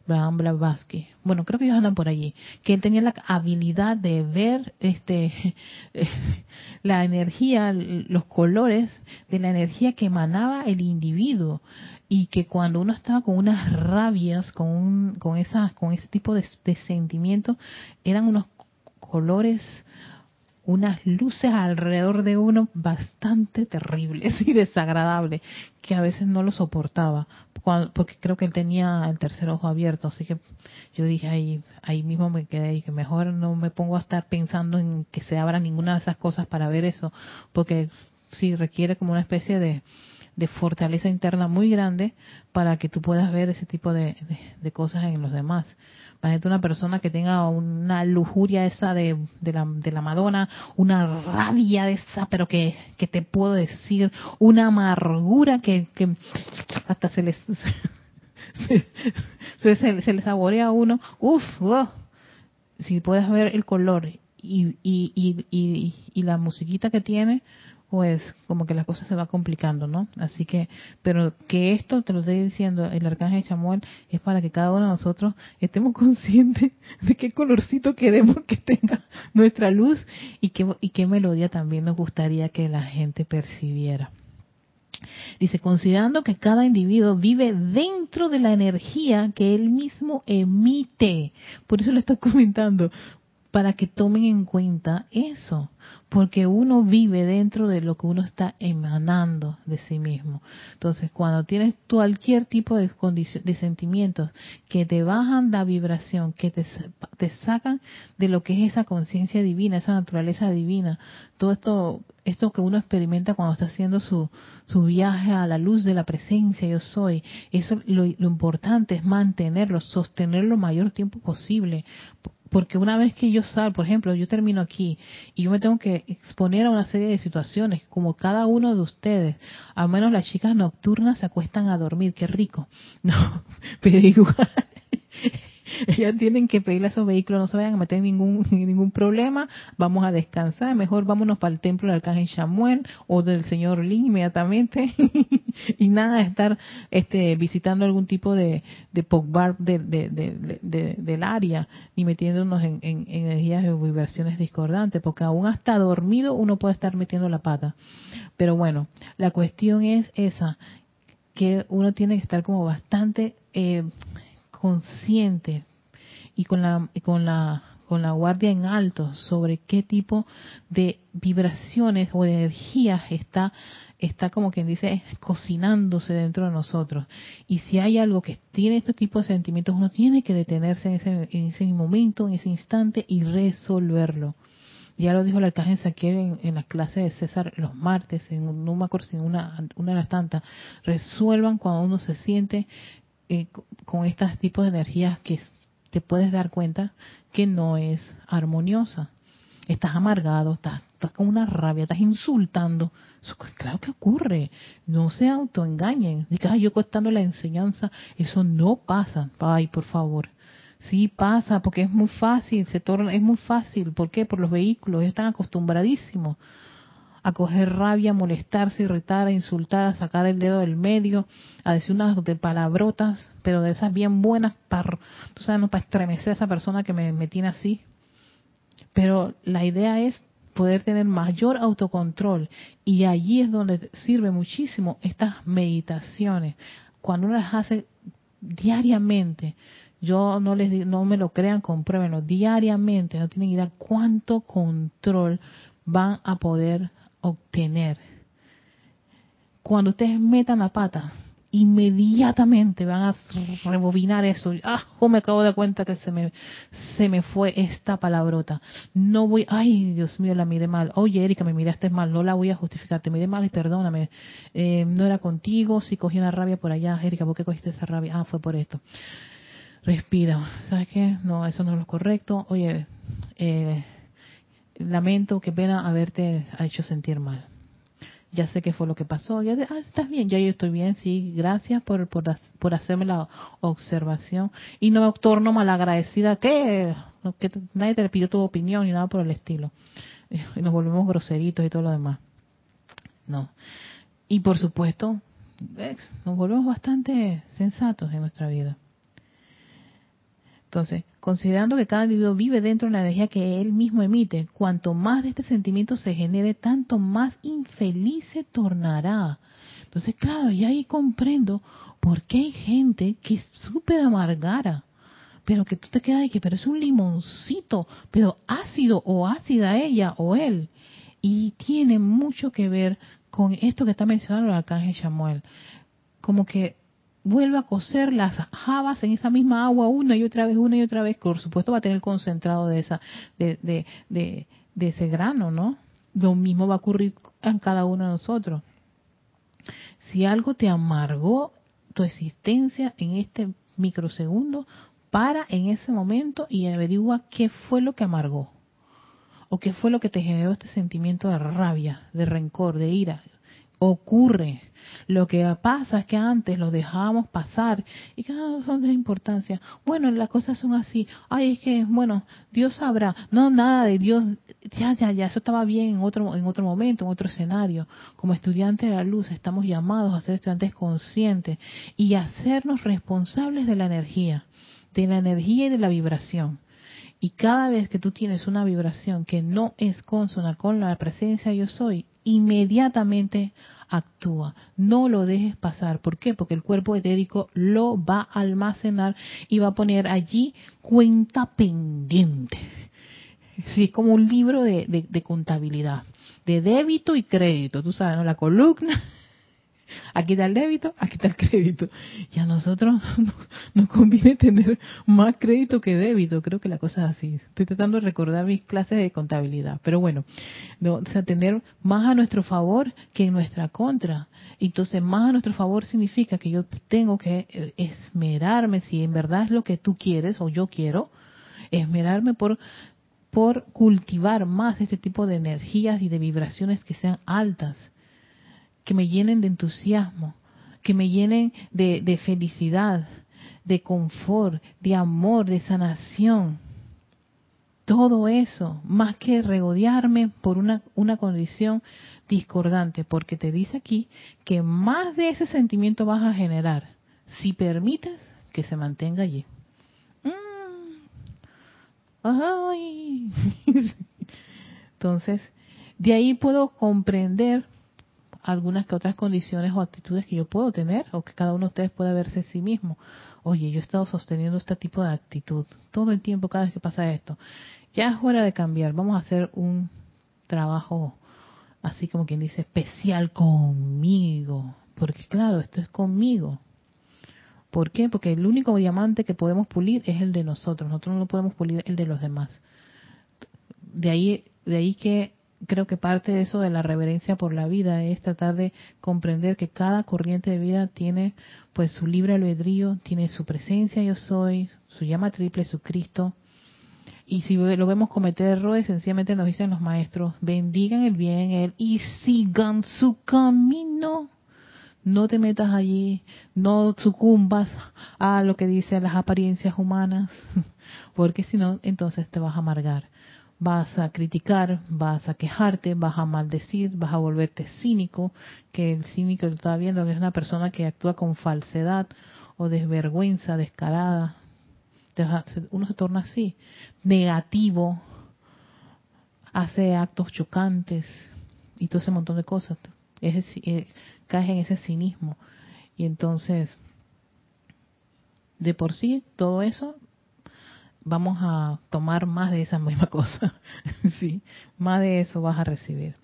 [SPEAKER 1] Abraham Blavatsky. Bueno, creo que ellos andan por allí. Que él tenía la habilidad de ver este [LAUGHS] la energía, los colores de la energía que emanaba el individuo y que cuando uno estaba con unas rabias, con, un, con, esas, con ese tipo de sentimientos, eran unos colores, unas luces alrededor de uno bastante terribles [LAUGHS] y desagradables, que a veces no lo soportaba, porque creo que él tenía el tercer ojo abierto, así que yo dije ahí, ahí mismo me quedé y que mejor no me pongo a estar pensando en que se abra ninguna de esas cosas para ver eso, porque sí requiere como una especie de, de fortaleza interna muy grande para que tú puedas ver ese tipo de, cosas en los demás. Imagínate una persona que tenga una lujuria esa de, la, de la Madonna, una rabia esa, pero que, que te puedo decir, una amargura que, que hasta se les [LAUGHS] se, se, le saborea a uno. Uf, si puedes ver el color y, y, y, y la musiquita que tiene, pues como que la cosa se va complicando, ¿no? Así que, pero que esto, te lo estoy diciendo, el arcángel Chamuel, es para que cada uno de nosotros estemos [LAUGHS] conscientes de qué colorcito queremos que tenga nuestra luz y qué, y qué melodía también nos gustaría que la gente percibiera. Dice, considerando que cada individuo vive dentro de la energía que él mismo emite. Por eso lo está [LAUGHS] comentando, para que tomen en cuenta eso, porque uno vive dentro de lo que uno está emanando de sí mismo. Entonces, cuando tienes cualquier tipo de, de sentimientos que te bajan la vibración, que te, te sacan de lo que es esa conciencia divina, esa naturaleza divina, todo esto, esto que uno experimenta cuando está haciendo su, su viaje a la luz de la presencia, yo soy, eso lo, lo importante es mantenerlo, sostenerlo lo mayor tiempo posible, porque una vez que yo salgo, por ejemplo, yo termino aquí y yo me tengo que exponer a una serie de situaciones, como cada uno de ustedes, al menos las chicas nocturnas se acuestan a dormir, qué rico. [LAUGHS] No, pero igual [LAUGHS] ellas tienen que pedirle a esos vehículos, no se vayan a meter en ningún, [LAUGHS] ningún problema, vamos a descansar, mejor vámonos para el templo del Arcángel Samuel o del Señor Lin inmediatamente [LAUGHS] y nada de estar este, visitando algún tipo de, de pogbar de, del área ni metiéndonos en, en, energías o vibraciones discordantes, porque aún hasta dormido uno puede estar metiendo la pata. Pero bueno, la cuestión es esa, que uno tiene que estar como bastante eh, consciente y con la con la con la guardia en alto sobre qué tipo de vibraciones o de energías está está como quien dice cocinándose dentro de nosotros. Y si hay algo que tiene este tipo de sentimientos uno tiene que detenerse en ese, en ese momento en ese instante y resolverlo. Ya lo dijo el arcángel Saquiel en, en la clase de César los martes, en no me acuerdo si en una, una de las tantas, resuelvan cuando uno se siente eh, con estos tipos de energías que te puedes dar cuenta que no es armoniosa. Estás amargado, estás, con una rabia, estás insultando. Eso, claro que ocurre. No se autoengañen. Diga, yo costando la enseñanza, eso no pasa. Ay, por favor. Sí pasa, porque es muy fácil, se torna, es muy fácil. ¿Por qué? Por los vehículos, están acostumbradísimos a coger rabia, a molestarse, irritar, a insultar, a sacar el dedo del medio, a decir unas de palabrotas, pero de esas bien buenas, para, tú sabes, no para estremecer a esa persona que me, me tiene así. Pero la idea es poder tener mayor autocontrol y allí es donde sirve muchísimo estas meditaciones. Cuando uno las hace diariamente, yo no les no me lo crean, compruébenlo, diariamente, no tienen idea cuánto control van a poder obtener. Cuando ustedes metan la pata, inmediatamente van a rebobinar eso. Ah, oh, me acabo de dar cuenta que se me, se me fue esta palabrota. No voy, ay, Dios mío, la miré mal. Oye, Erika, me miraste mal, no la voy a justificar. Te miré mal y perdóname. Eh, no era contigo, si cogí una rabia por allá. Erika, ¿por qué cogiste esa rabia? Ah, fue por esto. Respira. ¿Sabes qué? No, eso no es lo correcto. Oye, eh, lamento, qué pena haberte hecho sentir mal. Ya sé qué fue lo que pasó. Ya, ah, estás bien, ya yo estoy bien, sí, gracias por, por, hacerme la observación. Y no me torno malagradecida, que nadie te pidió tu opinión ni nada por el estilo. Y nos volvemos groseritos y todo lo demás. No. Y por supuesto, nos volvemos bastante sensatos en nuestra vida. Entonces, considerando que cada individuo vive dentro de la energía que él mismo emite, cuanto más de este sentimiento se genere, tanto más infeliz se tornará. Entonces, claro, ya ahí comprendo por qué hay gente que es súper amargara, pero que tú te quedas y que, pero es un limoncito, pero ácido o ácida ella o él. Y tiene mucho que ver con esto que está mencionando el arcángel Samuel. Como que vuelve a cocer las habas en esa misma agua una y otra vez, una y otra vez, por supuesto va a tener concentrado de esa, de, de, de, ese grano, ¿no? Lo mismo va a ocurrir en cada uno de nosotros. Si algo te amargó tu existencia en este microsegundo, para en ese momento y averigua qué fue lo que amargó. O qué fue lo que te generó este sentimiento de rabia, de rencor, de ira. Ocurre lo que pasa es que antes lo dejábamos pasar y que no son de importancia. Bueno, las cosas son así. Ay, es que, bueno, Dios sabrá. No, nada de Dios. Ya, ya, ya, eso estaba bien en otro, en otro momento, en otro escenario. Como estudiantes de la luz estamos llamados a ser estudiantes conscientes y hacernos responsables de la energía, de la energía y de la vibración. Y cada vez que tú tienes una vibración que no es consona con la presencia yo soy, inmediatamente actúa. No lo dejes pasar. ¿Por qué? Porque el cuerpo etérico lo va a almacenar y va a poner allí cuenta pendiente. Sí, es como un libro de, de contabilidad, de débito y crédito. Tú sabes, ¿no? La columna Aquí está el débito, aquí está el crédito. Y a nosotros [LAUGHS] nos conviene tener más crédito que débito. Creo que la cosa es así. Estoy tratando de recordar mis clases de contabilidad. Pero bueno, o sea, tener más a nuestro favor que en nuestra contra. Entonces, más a nuestro favor significa que yo tengo que eh, esmerarme, si en verdad es lo que tú quieres o yo quiero, esmerarme por por cultivar más este tipo de energías y de vibraciones que sean altas que me llenen de entusiasmo, que me llenen de, felicidad, de confort, de amor, de sanación. Todo eso, más que regodearme por una, una condición discordante, porque te dice aquí que más de ese sentimiento vas a generar si permites que se mantenga allí. Mm. [LAUGHS] Entonces, de ahí puedo comprender algunas que otras condiciones o actitudes que yo puedo tener o que cada uno de ustedes puede verse en sí mismo. Oye, yo he estado sosteniendo este tipo de actitud todo el tiempo cada vez que pasa esto. Ya es hora de cambiar. Vamos a hacer un trabajo así como quien dice especial conmigo. Porque claro, esto es conmigo. ¿Por qué? Porque el único diamante que podemos pulir es el de nosotros. Nosotros no podemos pulir el de los demás. De ahí, de ahí que creo que parte de eso de la reverencia por la vida es tratar de comprender que cada corriente de vida tiene pues su libre albedrío, tiene su presencia yo soy, su llama triple, su Cristo. Y si lo vemos cometer errores, sencillamente nos dicen los maestros, bendigan el bien en él y sigan su camino. No te metas allí, no sucumbas a lo que dicen las apariencias humanas, [LAUGHS] porque si no, entonces te vas a amargar vas a criticar, vas a quejarte, vas a maldecir, vas a volverte cínico, que el cínico que está viendo que es una persona que actúa con falsedad o desvergüenza, descarada. Uno se torna así, negativo, hace actos chocantes y todo ese montón de cosas. Es, eh, caes en ese cinismo. Y entonces, de por sí, todo eso vamos a tomar más de esa misma [LAUGHS] cosa. sí, más de eso vas a recibir.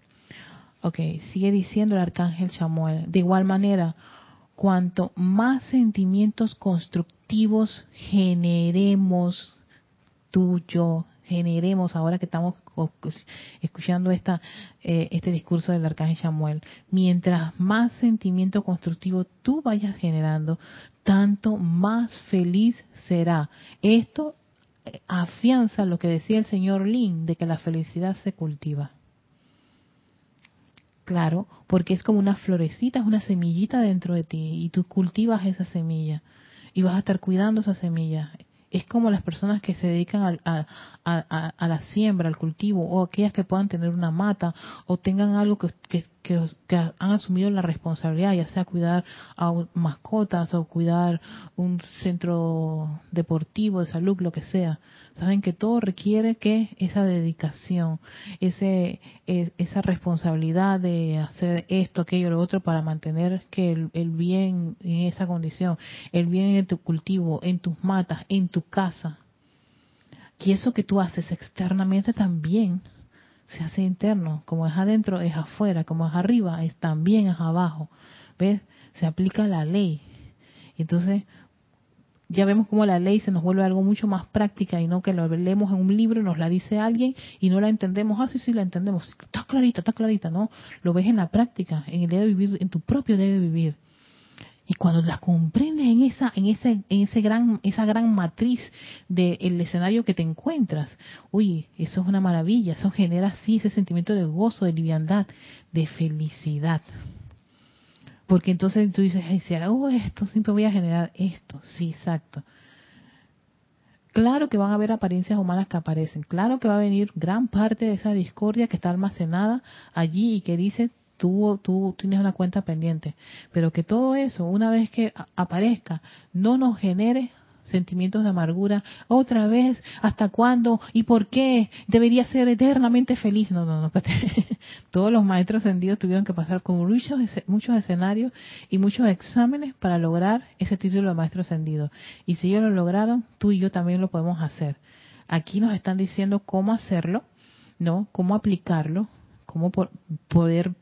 [SPEAKER 1] Ok, sigue diciendo el arcángel Chamuel. De igual manera, cuanto más sentimientos constructivos generemos tú, yo, generemos ahora que estamos escuchando esta, eh, este discurso del arcángel Samuel, mientras más sentimiento constructivo tú vayas generando, tanto más feliz será. Esto afianza lo que decía el señor Lin, de que la felicidad se cultiva. Claro, porque es como una florecita, es una semillita dentro de ti y tú cultivas esa semilla y vas a estar cuidando esa semilla es como las personas que se dedican a, la siembra, al cultivo, o aquellas que puedan tener una mata, o tengan algo que, han asumido la responsabilidad, ya sea cuidar a mascotas o cuidar un centro deportivo de salud, lo que sea. Saben que todo requiere que esa dedicación, ese, esa responsabilidad de hacer esto, aquello, lo otro para mantener que el, el bien en esa condición, el bien en tu cultivo, en tus matas, en tu casa. Y eso que tú haces externamente también se hace interno. Como es adentro, es afuera. Como es arriba, es también es abajo. ¿Ves? Se aplica la ley. Entonces, ya vemos cómo la ley se nos vuelve algo mucho más práctica y no que lo leemos en un libro, nos la dice alguien y no la entendemos. Ah, sí, sí, la entendemos. Está clarita, está clarita, ¿no? Lo ves en la práctica, en el día de vivir, en tu propio día de vivir. Y cuando la comprendes en esa, en ese, en ese gran, esa gran matriz del escenario que te encuentras, uy, eso es una maravilla, eso genera así ese sentimiento de gozo, de liviandad, de felicidad. Porque entonces tú dices, si hago esto, siempre voy a generar esto. Sí, exacto. Claro que van a haber apariencias humanas que aparecen. Claro que va a venir gran parte de esa discordia que está almacenada allí y que dice, tú, tienes una cuenta pendiente. Pero que todo eso, una vez que aparezca, no nos genere sentimientos de amargura, otra vez, ¿hasta cuándo? ¿Y por qué? Debería ser eternamente feliz. No, no, no, [LAUGHS] todos los maestros ascendidos tuvieron que pasar con muchos, muchos escenarios y muchos exámenes para lograr ese título de maestro ascendido. Y si ellos lo lograron, tú y yo también lo podemos hacer. Aquí nos están diciendo cómo hacerlo, ¿no? Cómo aplicarlo, cómo poder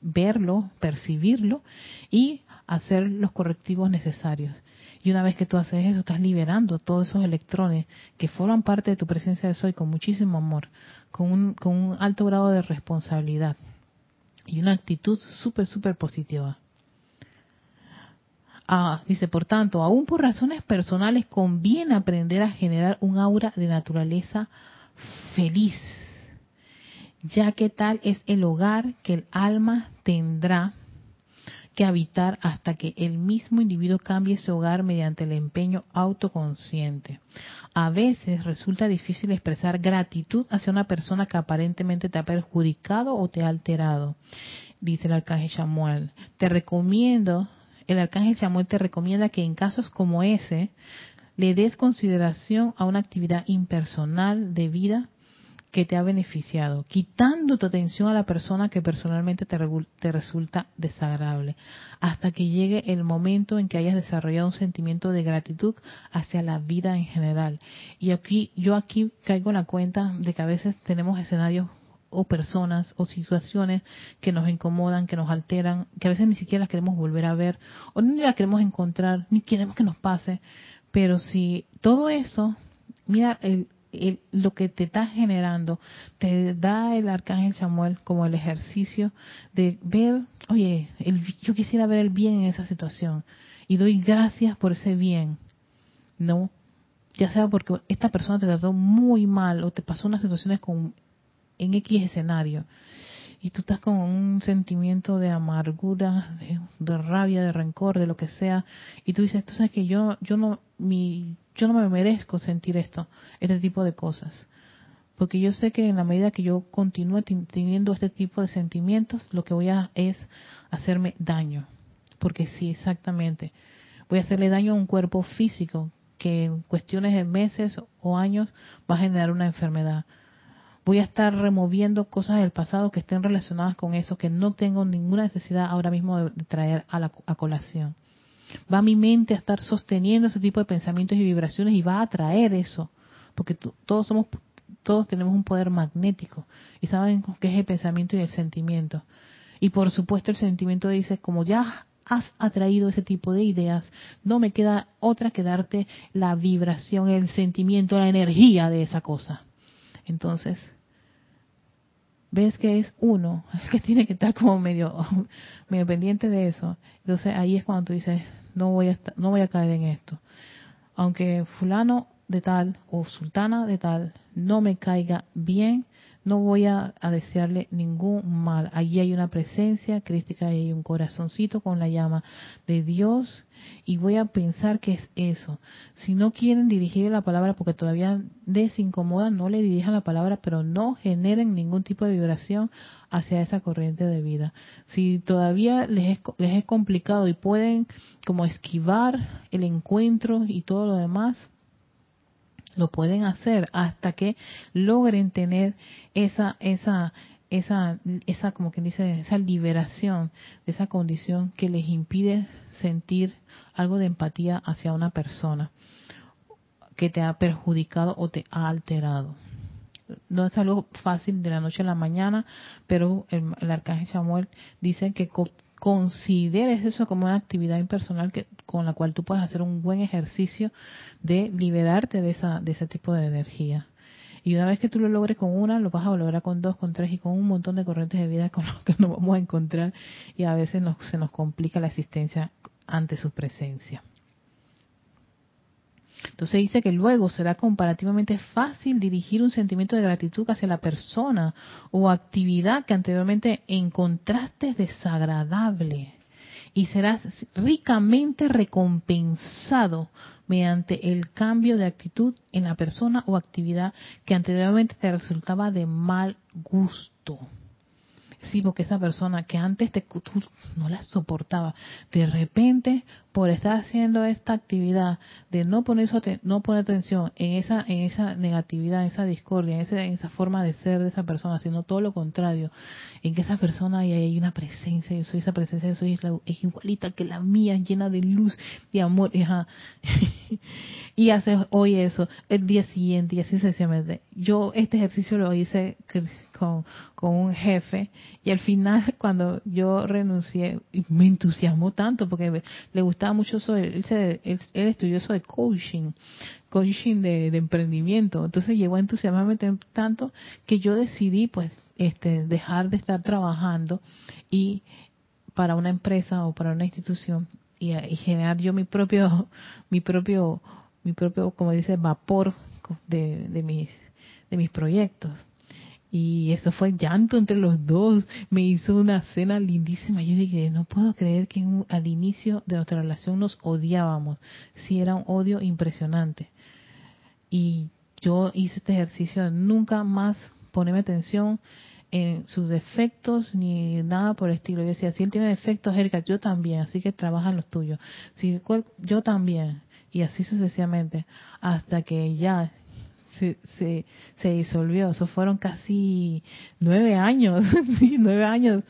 [SPEAKER 1] verlo, percibirlo y hacer los correctivos necesarios. Y una vez que tú haces eso, estás liberando todos esos electrones que forman parte de tu presencia de soy con muchísimo amor, con un, con un alto grado de responsabilidad y una actitud súper, súper positiva. Ah, dice, por tanto, aún por razones personales conviene aprender a generar un aura de naturaleza feliz, ya que tal es el hogar que el alma tendrá que habitar hasta que el mismo individuo cambie ese hogar mediante el empeño autoconsciente. A veces resulta difícil expresar gratitud hacia una persona que aparentemente te ha perjudicado o te ha alterado, dice el arcángel Samuel. Te recomiendo, el arcángel Samuel te recomienda que en casos como ese le des consideración a una actividad impersonal de vida que te ha beneficiado, quitando tu atención a la persona que personalmente te, te, resulta desagradable, hasta que llegue el momento en que hayas desarrollado un sentimiento de gratitud hacia la vida en general. Y aquí, yo aquí caigo en la cuenta de que a veces tenemos escenarios o personas o situaciones que nos incomodan, que nos alteran, que a veces ni siquiera las queremos volver a ver o ni las queremos encontrar, ni queremos que nos pase. Pero si todo eso, mira, el, lo que te está generando, te da el arcángel Samuel como el ejercicio de ver, oye, yo quisiera ver el bien en esa situación y doy gracias por ese bien, ¿no? Ya sea porque esta persona te trató muy mal o te pasó unas situaciones con, en X escenario y tú estás con un sentimiento de amargura, de, rabia, de rencor, de lo que sea, y tú dices, sabes que yo, yo no, mi, yo no me merezco sentir esto, este tipo de cosas. Porque yo sé que en la medida que yo continúe teniendo este tipo de sentimientos, lo que voy a es hacerme daño. Porque sí, exactamente. Voy a hacerle daño a un cuerpo físico que en cuestiones de meses o años va a generar una enfermedad voy a estar removiendo cosas del pasado que estén relacionadas con eso que no tengo ninguna necesidad ahora mismo de, traer a la colación. Va mi mente a estar sosteniendo ese tipo de pensamientos y vibraciones y va a atraer eso, porque todos somos todos tenemos un poder magnético y saben qué es el pensamiento y el sentimiento. Y por supuesto el sentimiento dice, como ya has atraído ese tipo de ideas, no me queda otra que darte la vibración, el sentimiento, la energía de esa cosa. Entonces, ves que es uno [LAUGHS] el que tiene que estar como medio, [LAUGHS] medio pendiente de eso. Entonces ahí es cuando tú dices, no voy a no voy a caer en esto. Aunque fulano de tal o sultana de tal no me caiga bien, no voy a, desearle ningún mal. Allí hay una presencia crística y hay un corazoncito con la llama de Dios y voy a pensar que es eso. Si no quieren dirigir la palabra porque todavía les incomoda, no le dirijan la palabra, pero no generen ningún tipo de vibración hacia esa corriente de vida. Si todavía les es, les es complicado y pueden como esquivar el encuentro y todo lo demás, lo pueden hacer hasta que logren tener esa esa esa esa como quien dice esa liberación de esa condición que les impide sentir algo de empatía hacia una persona que te ha perjudicado o te ha alterado. No es algo fácil de la noche a la mañana, pero el, el arcángel Samuel dice que consideres eso como una actividad impersonal que, con la cual tú puedes hacer un buen ejercicio de liberarte de, esa, de ese tipo de energía. Y una vez que tú lo logres con una, lo vas a lograr con dos, con tres y con un montón de corrientes de vida con los que nos vamos a encontrar y a veces nos, se nos complica la existencia ante su presencia. Entonces dice que luego será comparativamente fácil dirigir un sentimiento de gratitud hacia la persona o actividad que anteriormente encontraste desagradable y serás ricamente recompensado mediante el cambio de actitud en la persona o actividad que anteriormente te resultaba de mal gusto. Sí, porque esa persona que antes te, tú no la soportaba, de repente, por estar haciendo esta actividad de no poner, no poner atención en esa, en esa negatividad, en esa discordia, en, esa, en esa forma de ser de esa persona, sino todo lo contrario, en que esa persona hay, hay una presencia, yo soy esa presencia, yo soy es igualita que la mía, llena de luz, de amor, y [LAUGHS] hace hoy eso, el día siguiente, y así sucesivamente. Yo este ejercicio lo hice con, con un jefe. Y al final [LAUGHS] cuando yo renuncié me entusiasmó tanto porque le gustaba mucho eso, él, él, estudió eso de coaching, coaching de, de, emprendimiento, entonces llegó a entusiasmarme tanto que yo decidí pues este dejar de estar trabajando y para una empresa o para una institución y, y generar yo mi propio [LAUGHS] mi propio mi propio como dice vapor de, de mis de mis proyectos y eso fue llanto entre los dos. Me hizo una cena lindísima. Yo dije, no puedo creer que al inicio de nuestra relación nos odiábamos. Sí, era un odio impresionante. Y yo hice este ejercicio de nunca más ponerme atención en sus defectos ni nada por el estilo. Yo decía, si él tiene defectos, Erika, yo también, así que trabaja los tuyos. Si yo también. Y así sucesivamente. Hasta que ya se, se, disolvió. Eso fueron casi nueve años, [LAUGHS] nueve años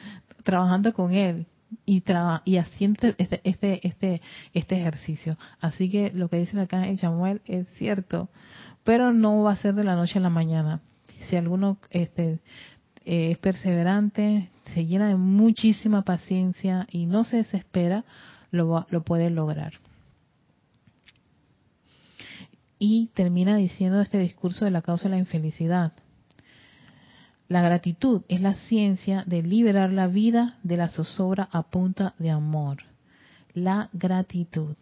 [SPEAKER 1] trabajando con él y y haciendo este, este, este, este ejercicio. Así que lo que dice acá en Samuel es cierto, pero no va a ser de la noche a la mañana. Si alguno este, es perseverante, se llena de muchísima paciencia y no se desespera, lo, lo puede lograr y termina diciendo este discurso de la causa de la infelicidad. La gratitud es la ciencia de liberar la vida de la zozobra a punta de amor. La gratitud.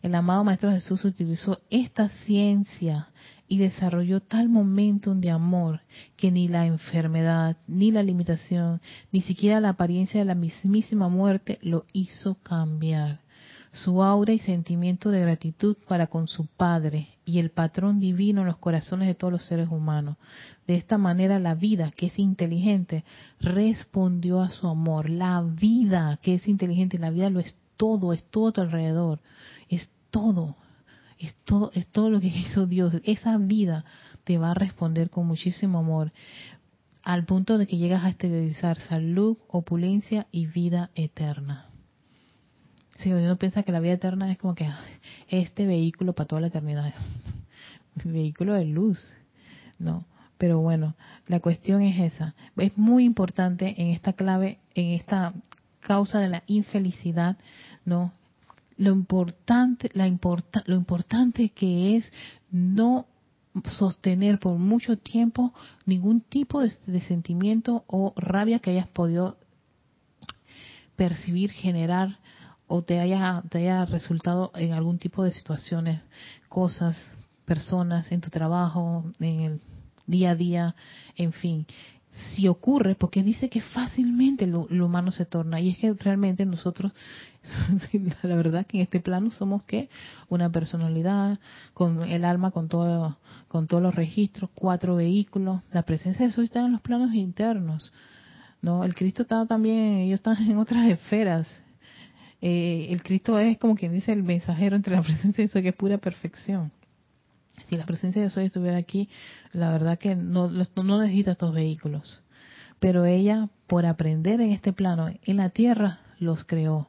[SPEAKER 1] El amado Maestro Jesús utilizó esta ciencia y desarrolló tal momentum de amor que ni la enfermedad, ni la limitación, ni siquiera la apariencia de la mismísima muerte lo hizo cambiar su aura y sentimiento de gratitud para con su Padre y el patrón divino en los corazones de todos los seres humanos. De esta manera la vida, que es inteligente, respondió a su amor. La vida, que es inteligente, la vida lo es todo, es todo a tu alrededor, es todo, es todo, es todo lo que [LAUGHS] hizo Dios. Esa vida te va a responder con muchísimo amor, al punto de que llegas a esterilizar salud, opulencia y vida eterna. Si uno piensa que la vida eterna es como que este vehículo para toda la eternidad, [LAUGHS] vehículo de luz, ¿no? Pero bueno, la cuestión es esa. Es muy importante en esta clave, en esta causa de la infelicidad, ¿no? Lo importante, la importa, lo importante que es no sostener por mucho tiempo ningún tipo de, de sentimiento o rabia que hayas podido percibir, generar o te haya, te haya resultado en algún tipo de situaciones, cosas, personas, en tu trabajo, en el día a día, en fin. Si ocurre, porque dice que fácilmente lo, humano se torna, y es que realmente nosotros, [LAUGHS] la verdad que en este plano somos que una personalidad, con el alma, con todo, con todos los registros, cuatro vehículos, la presencia de Jesús está en los planos internos, no, el Cristo está también, ellos están en otras esferas, eh, el Cristo es como quien dice el mensajero entre la [LAUGHS] presencia de Dios, que es pura perfección. Si la presencia de Dios estuviera aquí, la verdad que no, no necesita estos vehículos. Pero ella, por aprender en este plano, en la tierra, los creó.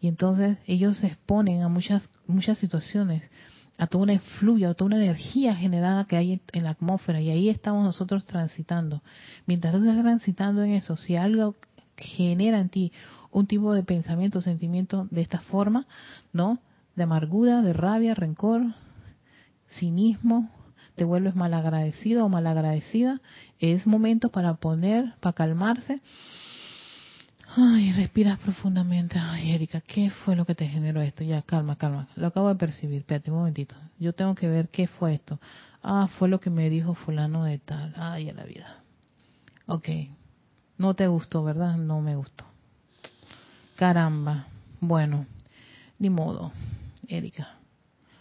[SPEAKER 1] Y entonces ellos se exponen a muchas, muchas situaciones, a toda una fluya, a toda una energía generada que hay en la atmósfera. Y ahí estamos nosotros transitando. Mientras tú estás transitando en eso, si algo genera en ti un tipo de pensamiento, sentimiento de esta forma, ¿no? De amargura, de rabia, rencor, cinismo, te vuelves malagradecido o malagradecida, es momento para poner, para calmarse. Ay, respiras profundamente. Ay, Erika, ¿qué fue lo que te generó esto? Ya, calma, calma. Lo acabo de percibir. Espérate un momentito. Yo tengo que ver qué fue esto. Ah, fue lo que me dijo fulano de tal. Ay, a la vida. Ok. No te gustó, ¿verdad? No me gustó. Caramba. Bueno, ni modo, Erika.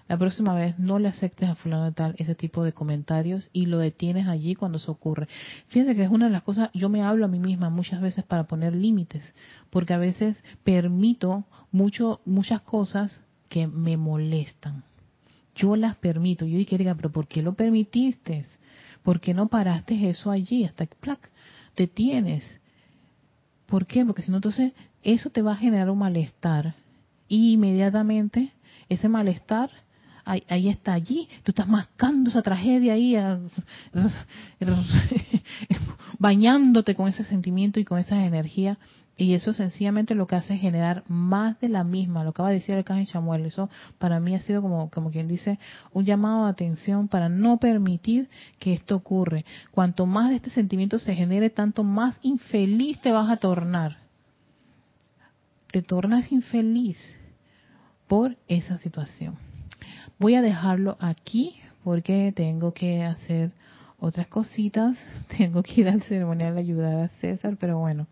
[SPEAKER 1] la próxima vez no le aceptes a fulano de tal ese tipo de comentarios y lo detienes allí cuando se ocurre. Fíjate que es una de las cosas, yo me hablo a mí misma muchas veces para poner límites, porque a veces permito mucho, muchas cosas que me molestan. Yo las permito. Yo dije, pero ¿por qué lo permitiste? ¿Por qué no paraste eso allí hasta que plac, te tienes? ¿Por qué? Porque si no, entonces eso te va a generar un malestar y inmediatamente ese malestar ahí, está allí, tú estás mascando esa tragedia ahí, [LAUGHS] bañándote con ese sentimiento y con esa energía y eso sencillamente lo que hace es generar más de la misma, lo acaba de decir el Arcángel Chamuel, eso para mí ha sido como, como quien dice, un llamado de atención para no permitir que esto ocurre. Cuanto más de este sentimiento se genere, tanto más infeliz te vas a tornar. Te tornas infeliz por esa situación. Voy a dejarlo aquí porque tengo que hacer otras cositas, [LAUGHS] tengo que ir al ceremonial a ayudar a César, pero bueno.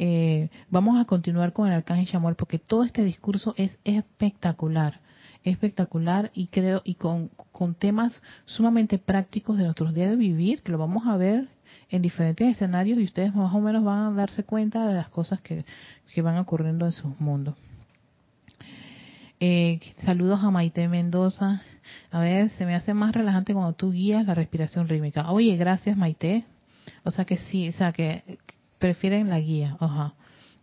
[SPEAKER 1] Eh, vamos a continuar con el arcángel Chamuel porque todo este discurso es espectacular, espectacular y creo y con, con temas sumamente prácticos de nuestros días de vivir que lo vamos a ver en diferentes escenarios y ustedes más o menos van a darse cuenta de las cosas que, que van ocurriendo en sus mundos. Eh, saludos a Maite Mendoza. A ver, se me hace más relajante cuando tú guías la respiración rítmica. Oye, gracias Maite. O sea que sí, o sea que prefieren la guía. Ajá.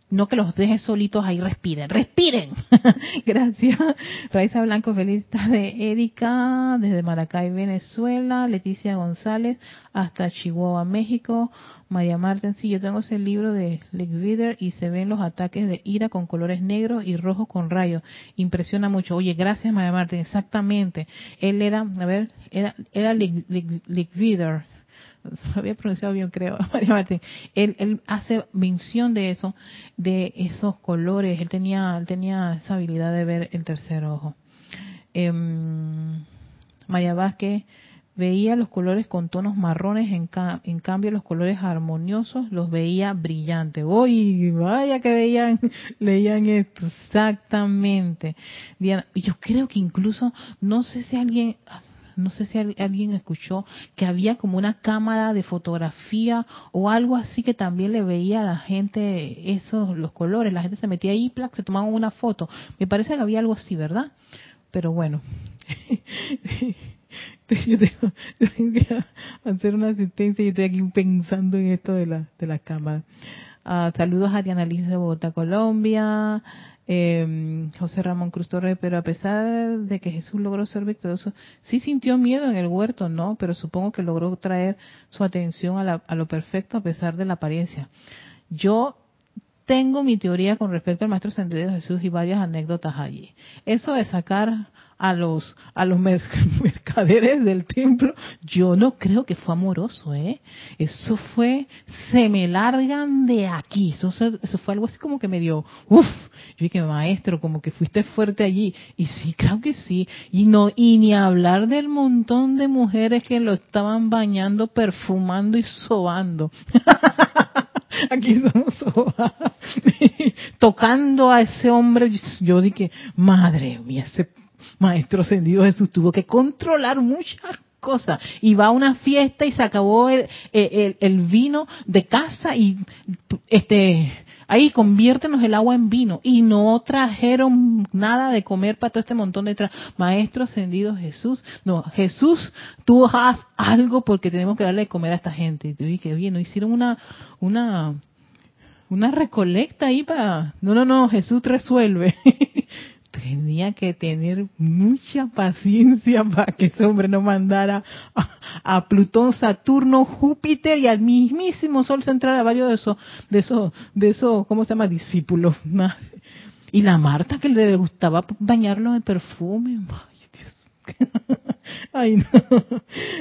[SPEAKER 1] No que los dejes solitos ahí, respiren, respiren. [LAUGHS] Gracias. Raiza Blanco, feliz tarde. Erika, desde Maracay, Venezuela. Leticia González, hasta Chihuahua, México. María Marten, sí, yo tengo ese libro de Leck y se ven los ataques de ira con colores negros y rojos con rayos. Impresiona mucho. Oye, gracias María Marten, exactamente. Él era, a ver, era, era [LAUGHS] había pronunciado bien creo, [LAUGHS] María Martín, él, hace mención de eso, de esos colores, él tenía, él tenía esa habilidad de ver el tercer ojo. Eh, Vázquez veía los colores con tonos marrones, en, en, cambio los colores armoniosos los veía brillantes. ¡Uy! Vaya que veían, [LAUGHS] leían esto, exactamente. Diana, yo creo que incluso, no sé si alguien, no sé si alguien escuchó que había como una cámara de fotografía o algo así que también le veía a la gente esos los colores, la gente se metía ahí, se tomaban una foto. Me parece que había algo así, ¿verdad? Pero bueno. [LAUGHS] yo tengo, que hacer una asistencia y estoy aquí pensando en esto de la, de la cámara. Ah, saludos a Diana Liz de Bogotá, Colombia. Eh, José Ramón Cruz Torres, pero a pesar de que Jesús logró ser victorioso, sí sintió miedo en el huerto, ¿no? Pero supongo que logró traer su atención a, a lo perfecto a pesar de la apariencia. Yo tengo mi teoría con respecto al Maestro Ascendido Jesús y varias anécdotas allí. Eso de sacar a los a los [LAUGHS] mercaderes del templo, yo no creo que fue amoroso, ¿eh? Eso fue, se me largan de aquí. Eso, eso fue algo así como que me dio, uff, yo dije, maestro, como que fuiste fuerte allí. Y sí, creo que sí. Y no, y ni hablar del montón de mujeres que lo estaban bañando, perfumando y sobando. [LAUGHS] aquí somos [LAUGHS] tocando a ese hombre. Yo dije, madre mía, ese maestro ascendido Jesús tuvo que controlar muchas cosas. Y va a una fiesta y se acabó el, el, vino de casa y este ahí conviértenos el agua en vino. Y no trajeron nada de comer para todo este montón de tra. Maestro ascendido Jesús no Jesús tú haz algo porque tenemos que darle de comer a esta gente. Y te dije bien no hicieron una una una recolecta ahí para no no no Jesús resuelve [LAUGHS] tenía que tener mucha paciencia [LAUGHS] para que ese hombre no mandara a, Plutón, Saturno, Júpiter y al mismísimo Sol central a varios de esos, de esos, de esos, ¿cómo se llama? Discípulos. [LAUGHS] Y la Marta que le gustaba bañarlo en perfume. Ay, Dios. [LAUGHS] Ay, no.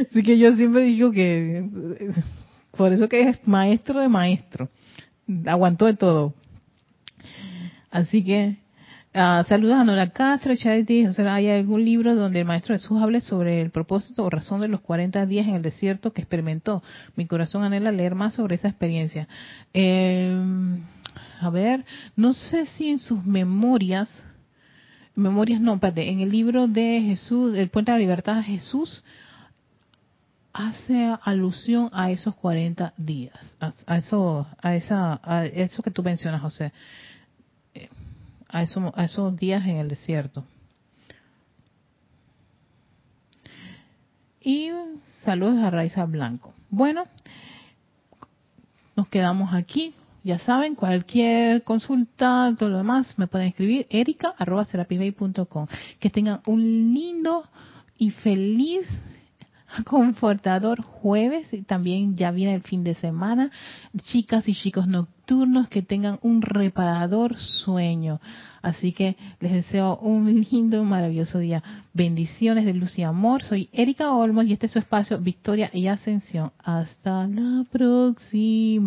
[SPEAKER 1] Así que yo siempre digo que, por eso que es maestro de maestro. Aguantó de todo. Así que Uh, saludos a Nora Castro, Charity. ¿Hay algún libro donde el Maestro Jesús hable sobre el propósito o razón de los 40 días en el desierto que experimentó? Mi corazón anhela leer más sobre esa experiencia. Eh, a ver, no sé si en sus memorias Memorias, no, espérate, en el libro de Jesús, El Puente de la Libertad, Jesús hace alusión a esos 40 días, a, eso, a esa, a eso que tú mencionas, José, a, eso, a esos días en el desierto. Y saludos a Raiza Blanco. Bueno, nos quedamos aquí. Ya saben, cualquier consulta, todo lo demás, me pueden escribir erica.com. Que tengan un lindo y feliz [LAUGHS] confortador jueves y también ya viene el fin de semana. Chicas y chicos nocturnos que tengan un reparador sueño. Así que les deseo un lindo, maravilloso día. Bendiciones de luz y amor. Soy Erika Olmos y este es su espacio Victoria y Ascensión. Hasta la próxima.